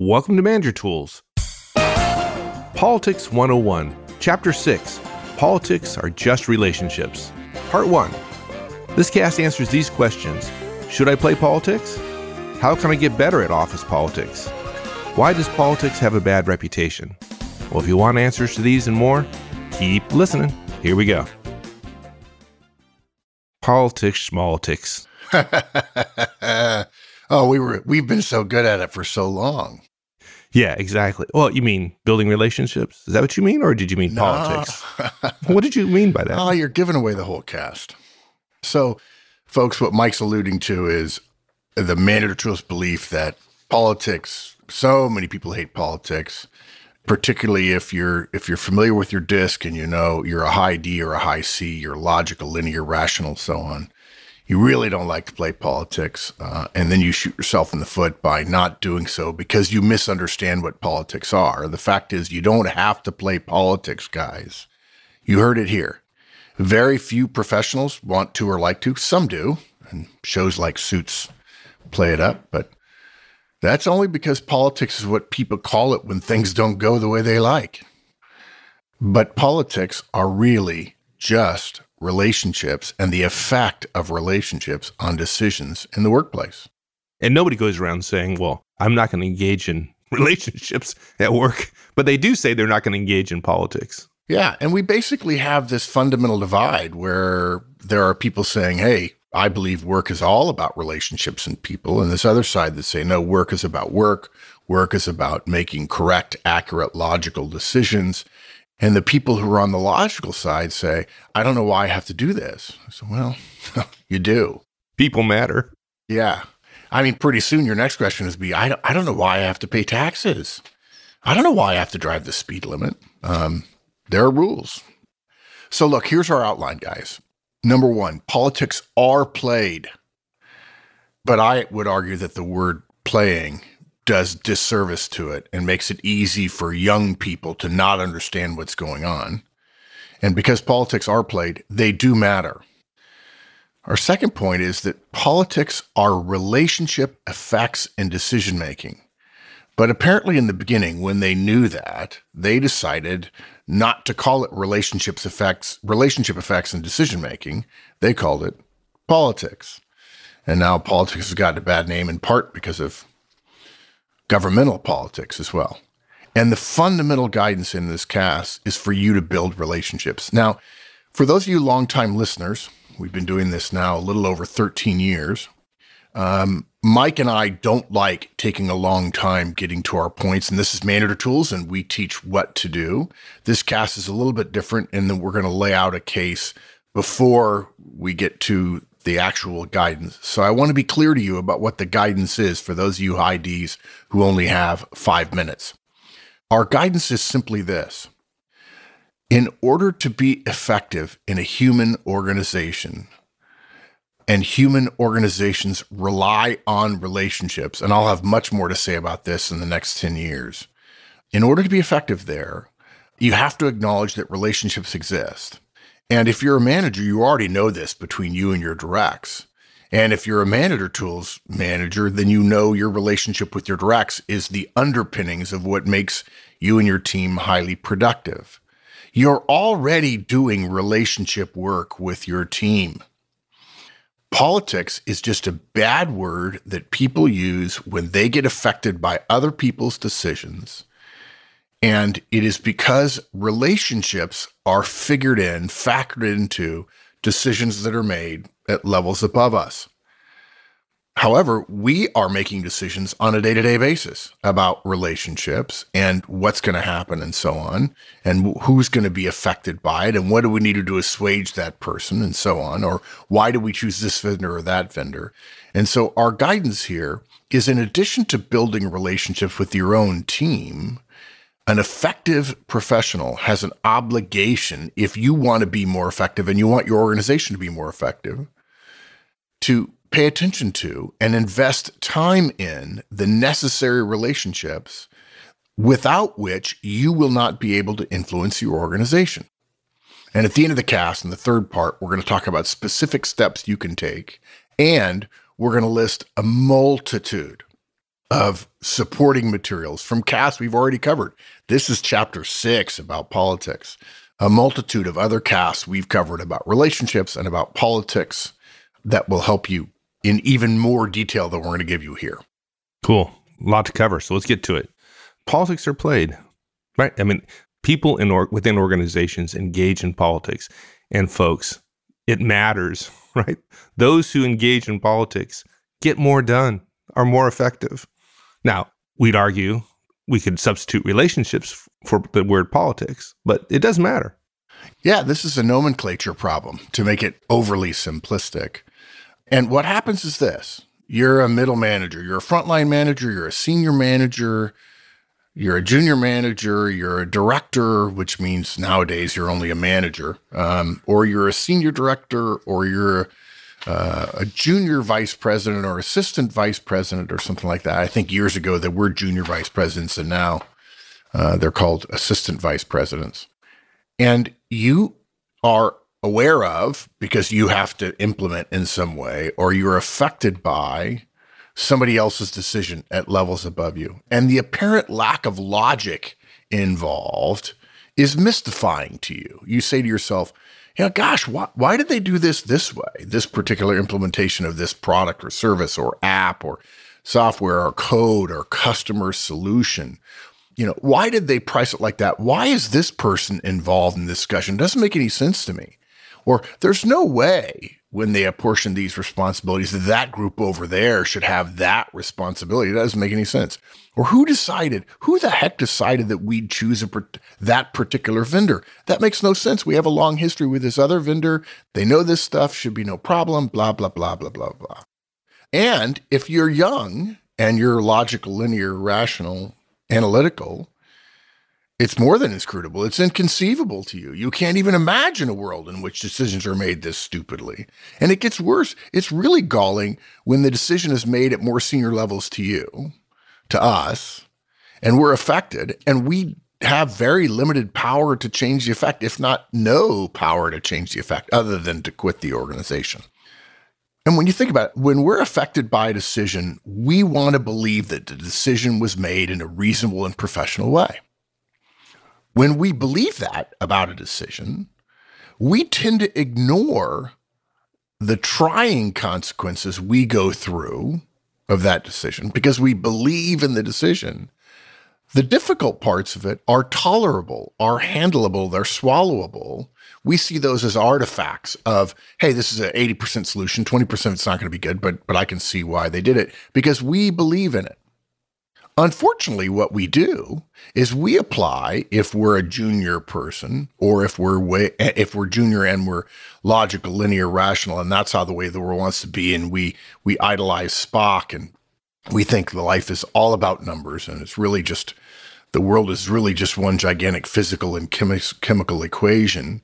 Welcome to Manager Tools. Politics 101, Chapter 6 Politics are just relationships. Part 1. This cast answers these questions Should I play politics? How can I get better at office politics? Why does politics have a bad reputation? Well, if you want answers to these and more, keep listening. Here we go. Politics, schmaltics. oh, we were we've been so good at it for so long. Yeah, exactly. Well, you mean building relationships? Is that what you mean, or did you mean no. politics? what did you mean by that? Oh, you're giving away the whole cast. So, folks, what Mike's alluding to is the manager's belief that politics. So many people hate politics, particularly if you're if you're familiar with your DISC and you know you're a high D or a high C, you're logical, linear, rational, so on you really don't like to play politics, uh, and then you shoot yourself in the foot by not doing so because you misunderstand what politics are. The fact is, you don't have to play politics, guys. You heard it here. Very few professionals want to or like to. Some do, and shows like Suits play it up, but that's only because politics is what people call it when things don't go the way they like. But politics are really just relationships and the effect of relationships on decisions in the workplace. And nobody goes around saying, well, I'm not going to engage in relationships at work, but they do say they're not going to engage in politics. Yeah. And we basically have this fundamental divide where there are people saying, hey, I believe work is all about relationships and people. And this other side that say, no, work is about work. Work is about making correct, accurate, logical decisions. And the people who are on the logical side say, I don't know why I have to do this. I said, well, you do. People matter. Yeah. I mean, pretty soon your next question is be, I don't, I don't know why I have to pay taxes. I don't know why I have to drive the speed limit. Um, there are rules. So look, here's our outline, guys. Number one, politics are played. But I would argue that the word playing does disservice to it and makes it easy for young people to not understand what's going on. And because politics are played, they do matter. Our second point is that politics are relationship effects and decision making. But apparently, in the beginning, when they knew that, they decided not to call it relationships effects, relationship effects and decision making. They called it politics. And now politics has gotten a bad name in part because of governmental politics as well. And the fundamental guidance in this cast is for you to build relationships. Now, for those of you longtime listeners, we've been doing this now a little over 13 years. Um, Mike and I don't like taking a long time getting to our points, and this is Manager Tools, and we teach what to do. This cast is a little bit different in that we're going to lay out a case before we get to the actual guidance. So I want to be clear to you about what the guidance is for those of you IDs who only have five minutes. Our guidance is simply this. In order to be effective in a human organization, and human organizations rely on relationships, and I'll have much more to say about this in the next 10 years. In order to be effective there, you have to acknowledge that relationships exist. And if you're a manager, you already know this between you and your directs. And if you're a manager tools manager, then you know your relationship with your directs is the underpinnings of what makes you and your team highly productive. You're already doing relationship work with your team. Politics is just a bad word that people use when they get affected by other people's decisions and it is because relationships are figured in, factored into decisions that are made at levels above us. However, we are making decisions on a day to day basis about relationships and what's going to happen and so on, and who's going to be affected by it, and what do we need to do to assuage that person and so on, or why do we choose this vendor or that vendor. And so, our guidance here is in addition to building relationships with your own team, an effective professional has an obligation, if you want to be more effective and you want your organization to be more effective, to pay attention to and invest time in the necessary relationships without which you will not be able to influence your organization. And at the end of the cast, in the third part, we're going to talk about specific steps you can take, and we're going to list a multitude of supporting materials from casts we've already covered. This is chapter six about politics. A multitude of other casts we've covered about relationships and about politics that will help you in even more detail than we're going to give you here. Cool. A lot to cover. So let's get to it. Politics are played, right? I mean, people in or, within organizations engage in politics. And folks, it matters, right? Those who engage in politics get more done, are more effective. Now, we'd argue we could substitute relationships for the word politics, but it doesn't matter. Yeah, this is a nomenclature problem to make it overly simplistic. And what happens is this. You're a middle manager, you're a frontline manager, you're a senior manager, you're a junior manager, you're a director, which means nowadays you're only a manager, um, or you're a senior director, or you're uh, a junior vice president or assistant vice president or something like that. I think years ago there were junior vice presidents, and now uh, they're called assistant vice presidents. And you are aware of because you have to implement in some way, or you're affected by somebody else's decision at levels above you. And the apparent lack of logic involved is mystifying to you. You say to yourself, you know, gosh, why, why did they do this this way? This particular implementation of this product or service or app or software or code or customer solution. You know, why did they price it like that? Why is this person involved in this discussion? It doesn't make any sense to me. Or there's no way when they apportion these responsibilities that that group over there should have that responsibility. That doesn't make any sense. Or who decided? Who the heck decided that we'd choose a, that particular vendor? That makes no sense. We have a long history with this other vendor. They know this stuff, should be no problem, blah, blah, blah, blah, blah, blah. And if you're young and you're logical, linear, rational, analytical, it's more than inscrutable. It's inconceivable to you. You can't even imagine a world in which decisions are made this stupidly. And it gets worse. It's really galling when the decision is made at more senior levels to you, to us, and we're affected, and we have very limited power to change the effect, if not no power to change the effect, other than to quit the organization. And when you think about it, when we're affected by a decision, we want to believe that the decision was made in a reasonable and professional way. When we believe that about a decision, we tend to ignore the trying consequences we go through of that decision because we believe in the decision. The difficult parts of it are tolerable, are handleable, they're swallowable. We see those as artifacts of, hey, this is an 80% solution, 20% it's not going to be good, but but I can see why they did it because we believe in it. Unfortunately, what we do is we apply if we're a junior person or if we're way, if we're junior and we're logical, linear, rational, and that's how the way the world wants to be. And we we idolize Spock and we think the life is all about numbers and it's really just the world is really just one gigantic physical and chemi- chemical equation.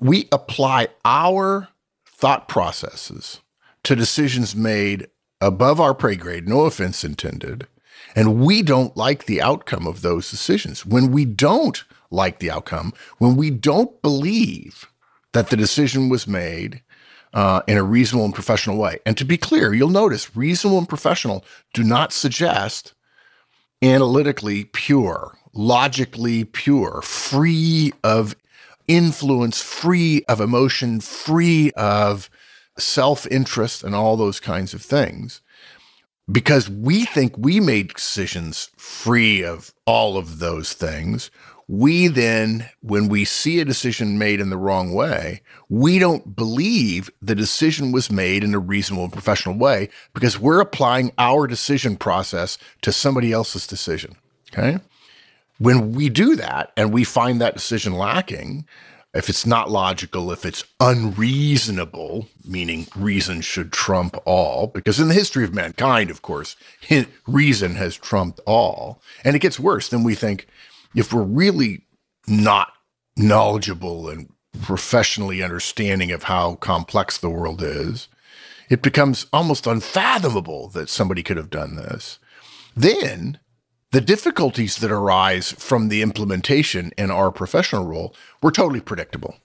We apply our thought processes to decisions made above our pay grade, no offense intended and we don't like the outcome of those decisions. When we don't like the outcome, when we don't believe that the decision was made uh, in a reasonable and professional way. And to be clear, you'll notice reasonable and professional do not suggest analytically pure, logically pure, free of influence, free of emotion, free of self interest, and all those kinds of things because we think we made decisions free of all of those things. We then, when we see a decision made in the wrong way, we don't believe the decision was made in a reasonable and professional way because we're applying our decision process to somebody else's decision. Okay. When we do that and we find that decision lacking, if it's not logical, if it's unreasonable, meaning reason should trump all, because in the history of mankind, of course, reason has trumped all. And it gets worse. Then we think if we're really not knowledgeable and professionally understanding of how complex the world is, it becomes almost unfathomable that somebody could have done this. Then the difficulties that arise from the implementation in our professional role were totally predictable.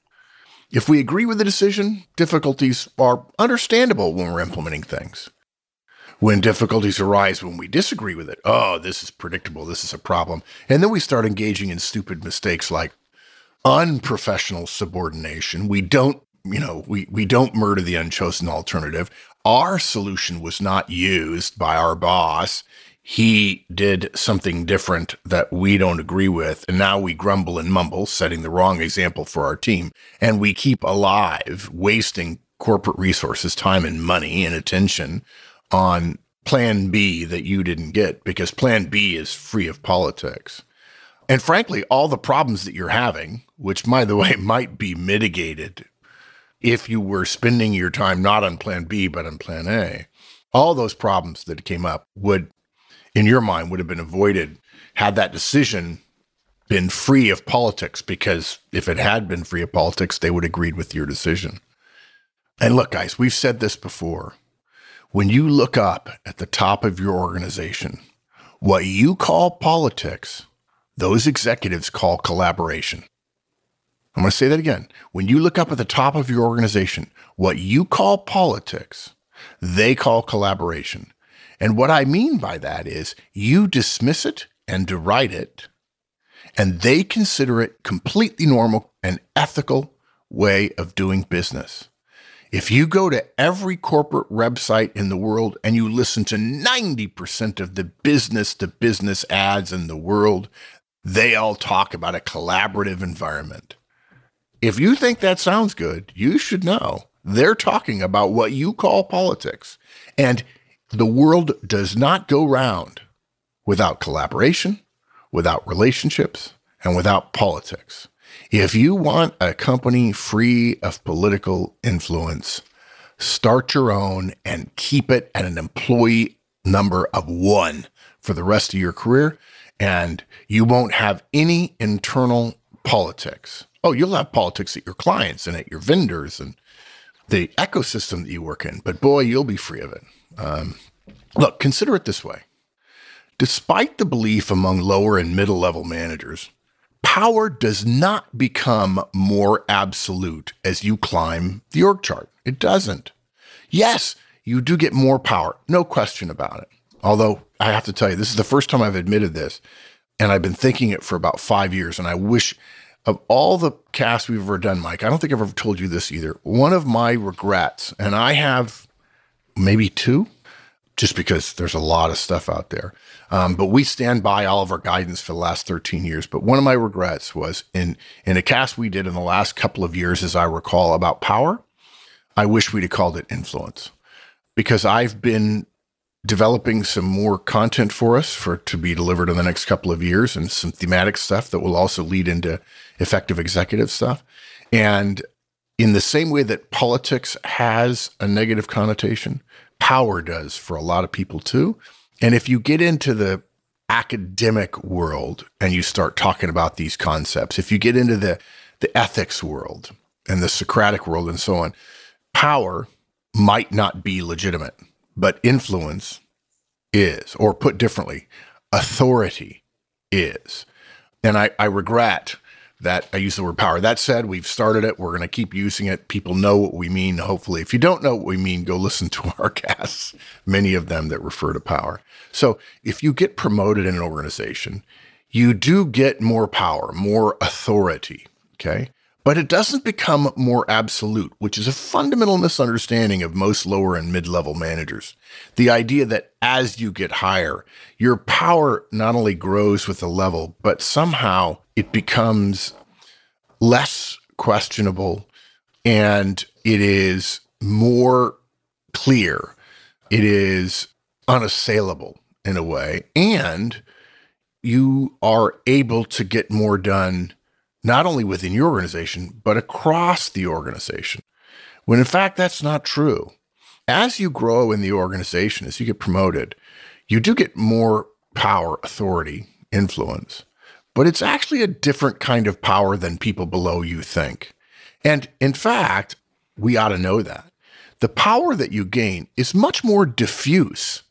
If we agree with the decision, difficulties are understandable when we're implementing things. When difficulties arise when we disagree with it, oh, this is predictable. This is a problem. And then we start engaging in stupid mistakes like unprofessional subordination. We don't, you know, we, we don't murder the unchosen alternative. Our solution was not used by our boss he did something different that we don't agree with. And now we grumble and mumble, setting the wrong example for our team. And we keep alive, wasting corporate resources, time and money and attention on plan B that you didn't get because plan B is free of politics. And frankly, all the problems that you're having, which by the way might be mitigated if you were spending your time not on plan B, but on plan A, all those problems that came up would in your mind would have been avoided had that decision been free of politics because if it had been free of politics they would have agreed with your decision. And look guys we've said this before. When you look up at the top of your organization what you call politics those executives call collaboration. I'm going to say that again. When you look up at the top of your organization what you call politics they call collaboration and what I mean by that is you dismiss it and deride it, and they consider it completely normal and ethical way of doing business. If you go to every corporate website in the world and you listen to 90% of the business to business ads in the world, they all talk about a collaborative environment. If you think that sounds good, you should know they're talking about what you call politics. And the world does not go round without collaboration, without relationships, and without politics. If you want a company free of political influence, start your own and keep it at an employee number of one for the rest of your career. And you won't have any internal politics. Oh, you'll have politics at your clients and at your vendors and the ecosystem that you work in, but boy, you'll be free of it. Um, look, consider it this way. Despite the belief among lower and middle level managers, power does not become more absolute as you climb the org chart. It doesn't. Yes, you do get more power, no question about it. Although I have to tell you, this is the first time I've admitted this, and I've been thinking it for about five years. And I wish of all the casts we've ever done, Mike, I don't think I've ever told you this either. One of my regrets, and I have maybe two, just because there's a lot of stuff out there. Um, but we stand by all of our guidance for the last 13 years. But one of my regrets was in in a cast we did in the last couple of years, as I recall, about power. I wish we'd have called it influence because I've been developing some more content for us for to be delivered in the next couple of years and some thematic stuff that will also lead into effective executive stuff. And in the same way that politics has a negative connotation, power does for a lot of people too. And if you get into the academic world and you start talking about these concepts, if you get into the, the ethics world and the Socratic world and so on, power might not be legitimate, but influence is, or put differently, authority is. And I, I regret that I use the word power. That said, we've started it. We're going to keep using it. People know what we mean, hopefully. If you don't know what we mean, go listen to our casts, many of them that refer to power. So if you get promoted in an organization, you do get more power, more authority. Okay. But it doesn't become more absolute, which is a fundamental misunderstanding of most lower and mid level managers. The idea that as you get higher, your power not only grows with the level, but somehow it becomes less questionable and it is more clear. It is unassailable in a way. And you are able to get more done, not only within your organization, but across the organization. When in fact, that's not true. As you grow in the organization, as you get promoted, you do get more power, authority, influence but it's actually a different kind of power than people below you think. And in fact, we ought to know that. The power that you gain is much more diffuse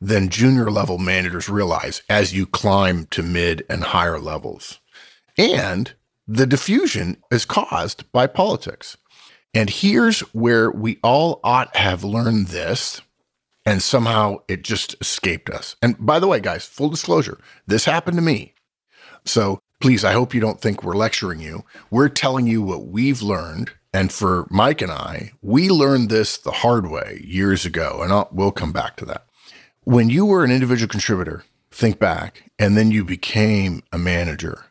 than junior level managers realize as you climb to mid and higher levels. And the diffusion is caused by politics. And here's where we all ought have learned this And somehow it just escaped us. And by the way, guys, full disclosure, this happened to me. So please, I hope you don't think we're lecturing you. We're telling you what we've learned. And for Mike and I, we learned this the hard way years ago. And I'll, we'll come back to that. When you were an individual contributor, think back, and then you became a manager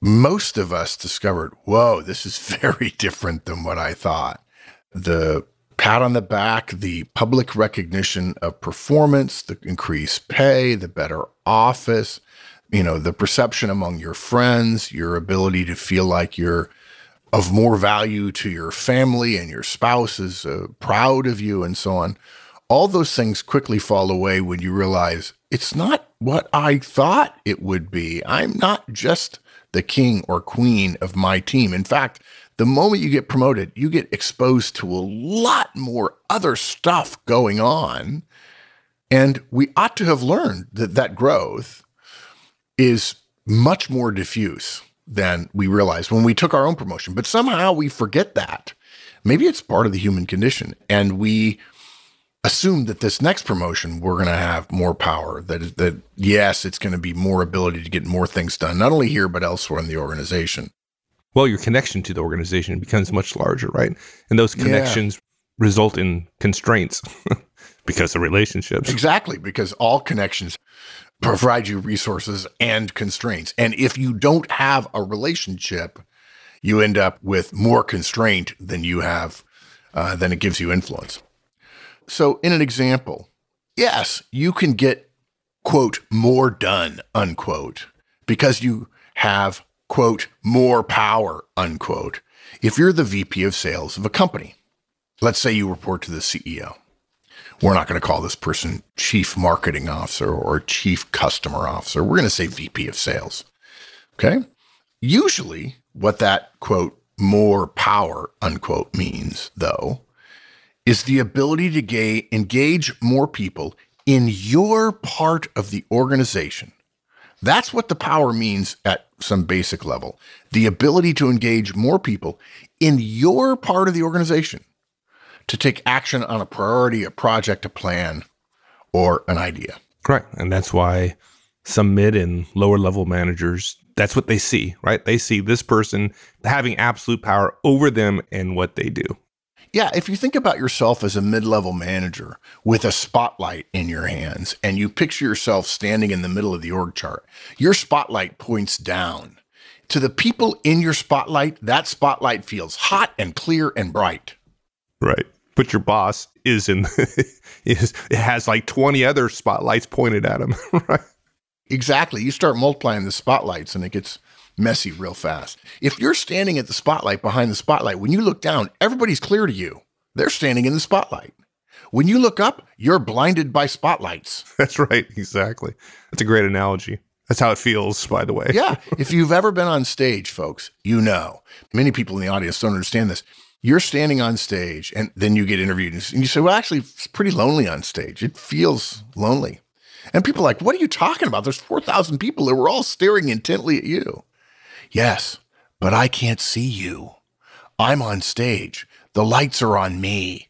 most of us discovered, whoa, this is very different than what I thought. The pat on the back, the public recognition of performance, the increased pay, the better office, you know, the perception among your friends, your ability to feel like you're of more value to your family and your spouse is uh, proud of you and so on. All those things quickly fall away when you realize it's not what I thought it would be. I'm not just the king or queen of my team. In fact, the moment you get promoted, you get exposed to a lot more other stuff going on. And we ought to have learned that that growth is much more diffuse than we realized when we took our own promotion. But somehow we forget that. Maybe it's part of the human condition. And we assume that this next promotion we're going to have more power that that yes it's going to be more ability to get more things done not only here but elsewhere in the organization. Well your connection to the organization becomes much larger right? And those connections yeah. result in constraints because of relationships. Exactly because all connections provide you resources and constraints. And if you don't have a relationship you end up with more constraint than you have uh, than it gives you influence so, in an example, yes, you can get, quote, more done, unquote, because you have, quote, more power, unquote. If you're the VP of sales of a company, let's say you report to the CEO. We're not going to call this person chief marketing officer or chief customer officer. We're going to say VP of sales. Okay. Usually, what that quote, more power, unquote, means, though, is the ability to ga- engage more people in your part of the organization. That's what the power means at some basic level. The ability to engage more people in your part of the organization to take action on a priority, a project, a plan, or an idea. Right. And that's why some mid and lower level managers, that's what they see, right? They see this person having absolute power over them and what they do. Yeah, if you think about yourself as a mid level manager with a spotlight in your hands and you picture yourself standing in the middle of the org chart, your spotlight points down. To the people in your spotlight, that spotlight feels hot and clear and bright. Right. But your boss is in is it has like 20 other spotlights pointed at him, right? Exactly. You start multiplying the spotlights and it gets messy real fast. If you're standing at the spotlight behind the spotlight, when you look down, everybody's clear to you. They're standing in the spotlight. When you look up, you're blinded by spotlights. That's right. Exactly. That's a great analogy. That's how it feels, by the way. yeah. If you've ever been on stage, folks, you know. Many people in the audience don't understand this. You're standing on stage and then you get interviewed and you say, Well, actually, it's pretty lonely on stage. It feels lonely. And people are like, What are you talking about? There's 4,000 people that were all staring intently at you. Yes, but I can't see you. I'm on stage. The lights are on me.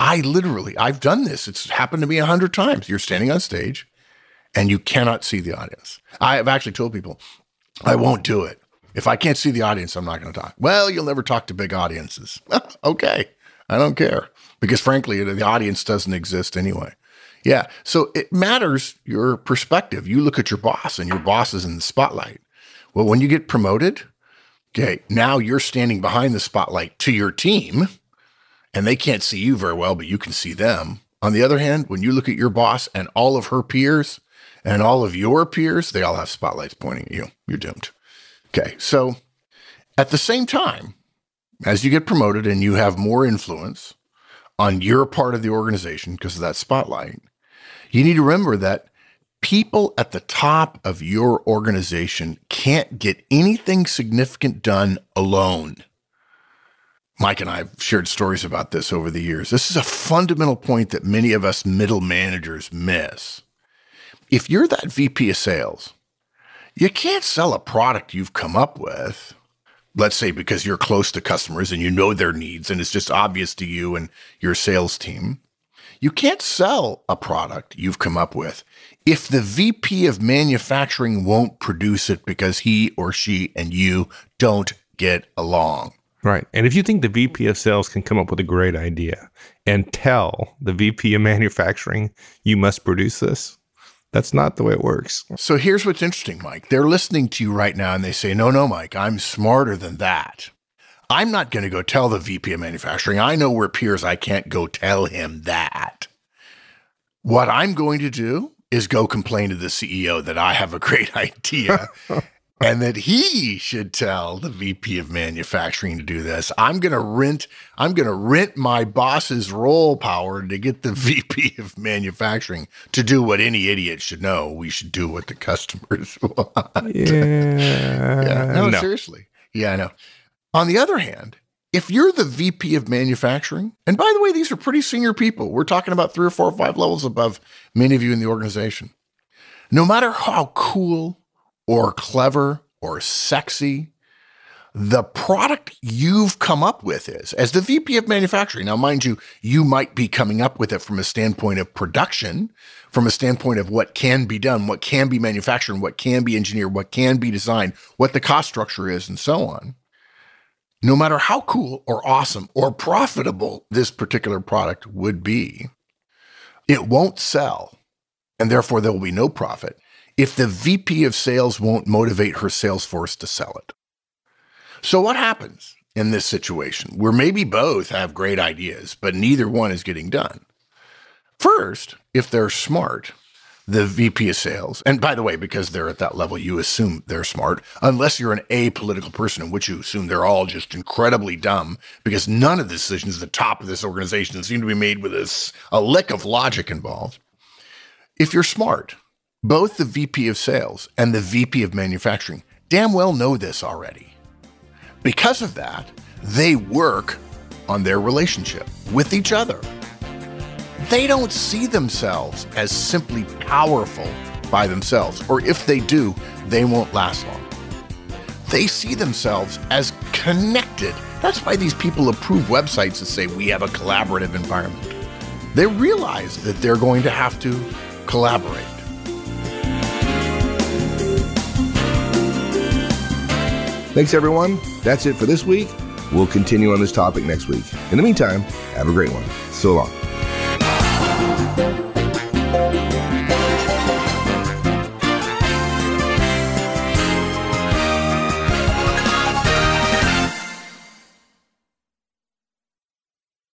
I literally, I've done this. It's happened to me a hundred times. You're standing on stage and you cannot see the audience. I have actually told people, I won't do it. If I can't see the audience, I'm not going to talk. Well, you'll never talk to big audiences. okay. I don't care because frankly, the audience doesn't exist anyway. Yeah. So it matters your perspective. You look at your boss and your boss is in the spotlight. Well, when you get promoted, okay, now you're standing behind the spotlight to your team and they can't see you very well, but you can see them. On the other hand, when you look at your boss and all of her peers and all of your peers, they all have spotlights pointing at you. You're doomed. Okay. So at the same time, as you get promoted and you have more influence on your part of the organization because of that spotlight, you need to remember that people at the top of your organization can't get anything significant done alone. Mike and I have shared stories about this over the years. This is a fundamental point that many of us middle managers miss. If you're that VP of sales, you can't sell a product you've come up with. Let's say because you're close to customers and you know their needs and it's just obvious to you and your sales team. You can't sell a product you've come up with if the VP of manufacturing won't produce it because he or she and you don't get along. Right. And if you think the VP of sales can come up with a great idea and tell the VP of manufacturing, you must produce this, that's not the way it works. So here's what's interesting, Mike. They're listening to you right now and they say, no, no, Mike, I'm smarter than that. I'm not going to go tell the VP of manufacturing. I know we're peers. I can't go tell him that. What I'm going to do is go complain to the CEO that I have a great idea and that he should tell the VP of manufacturing to do this. I'm going to rent I'm going to rent my boss's role power to get the VP of manufacturing to do what any idiot should know. We should do what the customers want. Yeah. yeah. No, no, seriously. Yeah, I know. On the other hand, if you're the VP of manufacturing, and by the way, these are pretty senior people, we're talking about three or four or five levels above many of you in the organization. No matter how cool or clever or sexy the product you've come up with is, as the VP of manufacturing. Now, mind you, you might be coming up with it from a standpoint of production, from a standpoint of what can be done, what can be manufactured, what can be engineered, what can be designed, what the cost structure is, and so on no matter how cool or awesome or profitable this particular product would be, it won't sell. And therefore, there will be no profit if the VP of sales won't motivate her sales force to sell it. So, what happens in this situation where maybe both have great ideas, but neither one is getting done? First, if they're smart, the VP of sales. And by the way, because they're at that level, you assume they're smart, unless you're an apolitical person, in which you assume they're all just incredibly dumb, because none of the decisions at the top of this organization seem to be made with a, a lick of logic involved. If you're smart, both the VP of sales and the VP of manufacturing damn well know this already. Because of that, they work on their relationship with each other they don't see themselves as simply powerful by themselves, or if they do, they won't last long. They see themselves as connected. That's why these people approve websites that say we have a collaborative environment. They realize that they're going to have to collaborate. Thanks, everyone. That's it for this week. We'll continue on this topic next week. In the meantime, have a great one. So long. Thank you.